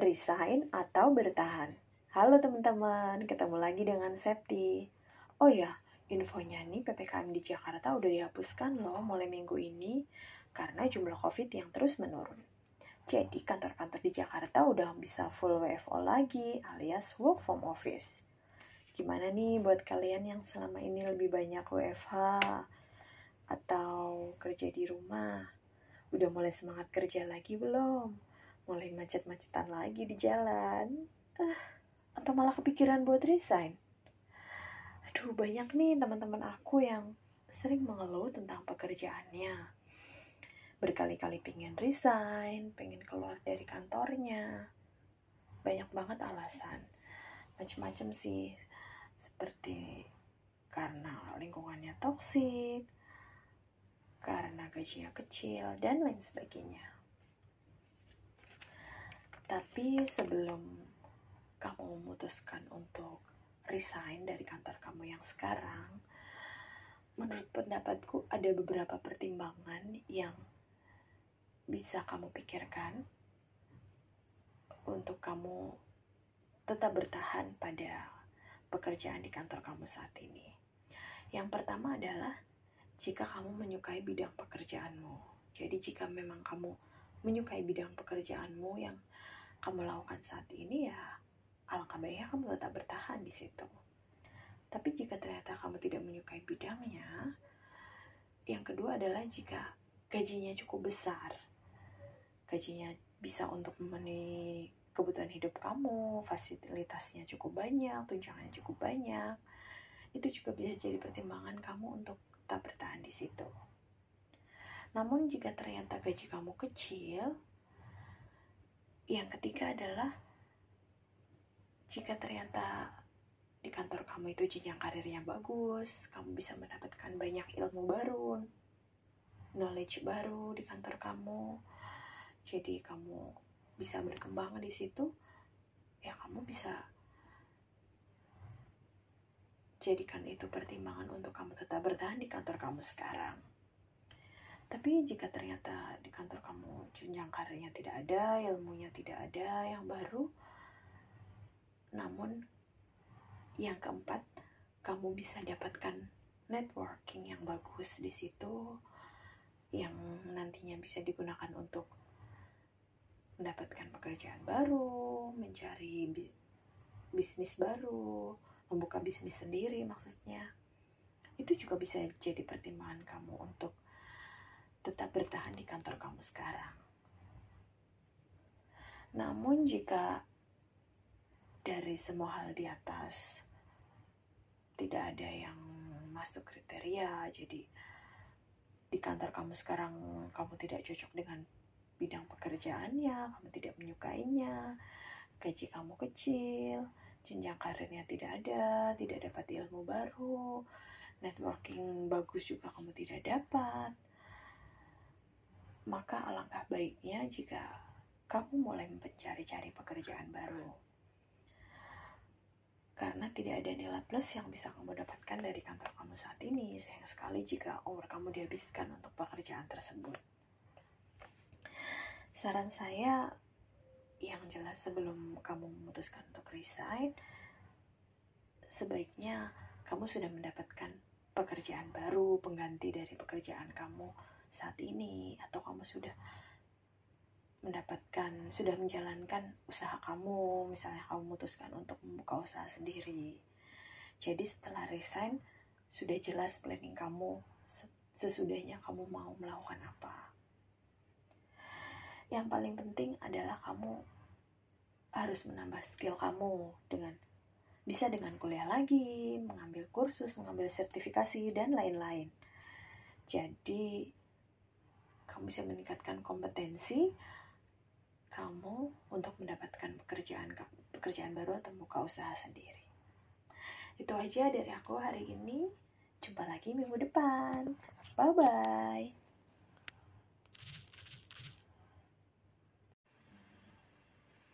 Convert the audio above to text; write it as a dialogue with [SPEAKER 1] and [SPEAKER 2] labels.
[SPEAKER 1] resign atau bertahan. Halo teman-teman, ketemu lagi dengan Septi. Oh ya, infonya nih PPKM di Jakarta udah dihapuskan loh mulai minggu ini karena jumlah COVID yang terus menurun. Jadi kantor-kantor di Jakarta udah bisa full WFO lagi alias work from office. Gimana nih buat kalian yang selama ini lebih banyak WFH atau kerja di rumah? Udah mulai semangat kerja lagi belum? Mulai macet-macetan lagi di jalan. Ah, atau malah kepikiran buat resign. Aduh banyak nih teman-teman aku yang sering mengeluh tentang pekerjaannya. Berkali-kali pengen resign pengen keluar dari kantornya. Banyak banget alasan. Macam-macam sih. Seperti karena lingkungannya toksik karena gajinya kecil dan lain sebagainya tapi sebelum kamu memutuskan untuk resign dari kantor kamu yang sekarang, menurut pendapatku ada beberapa pertimbangan yang bisa kamu pikirkan untuk kamu tetap bertahan pada pekerjaan di kantor kamu saat ini. Yang pertama adalah jika kamu menyukai bidang pekerjaanmu. Jadi jika memang kamu menyukai bidang pekerjaanmu yang kamu lakukan saat ini ya alangkah baiknya kamu tetap bertahan di situ. Tapi jika ternyata kamu tidak menyukai bidangnya, yang kedua adalah jika gajinya cukup besar, gajinya bisa untuk memenuhi kebutuhan hidup kamu, fasilitasnya cukup banyak, tunjangannya cukup banyak, itu juga bisa jadi pertimbangan kamu untuk tetap bertahan di situ. Namun jika ternyata gaji kamu kecil, yang ketiga adalah jika ternyata di kantor kamu itu jenjang karirnya bagus, kamu bisa mendapatkan banyak ilmu baru, knowledge baru di kantor kamu. Jadi kamu bisa berkembang di situ, ya kamu bisa jadikan itu pertimbangan untuk kamu tetap bertahan di kantor kamu sekarang. Tapi jika ternyata di kantor kamu jenjang karirnya tidak ada, ilmunya tidak ada yang baru, namun yang keempat, kamu bisa dapatkan networking yang bagus di situ, yang nantinya bisa digunakan untuk mendapatkan pekerjaan baru, mencari bisnis baru, membuka bisnis sendiri maksudnya. Itu juga bisa jadi pertimbangan kamu untuk tetap bertahan di kantor kamu sekarang. Namun jika dari semua hal di atas tidak ada yang masuk kriteria, jadi di kantor kamu sekarang kamu tidak cocok dengan bidang pekerjaannya, kamu tidak menyukainya, gaji kamu kecil, jenjang karirnya tidak ada, tidak dapat ilmu baru, networking bagus juga kamu tidak dapat maka alangkah baiknya jika kamu mulai mencari-cari pekerjaan baru. Karena tidak ada nilai plus yang bisa kamu dapatkan dari kantor kamu saat ini. Sayang sekali jika umur kamu dihabiskan untuk pekerjaan tersebut. Saran saya yang jelas sebelum kamu memutuskan untuk resign, sebaiknya kamu sudah mendapatkan pekerjaan baru, pengganti dari pekerjaan kamu saat ini atau kamu sudah mendapatkan sudah menjalankan usaha kamu misalnya kamu memutuskan untuk membuka usaha sendiri jadi setelah resign sudah jelas planning kamu sesudahnya kamu mau melakukan apa yang paling penting adalah kamu harus menambah skill kamu dengan bisa dengan kuliah lagi, mengambil kursus, mengambil sertifikasi dan lain-lain. Jadi kamu bisa meningkatkan kompetensi kamu untuk mendapatkan pekerjaan pekerjaan baru atau buka usaha sendiri. Itu aja dari aku hari ini. Jumpa lagi minggu depan. Bye bye.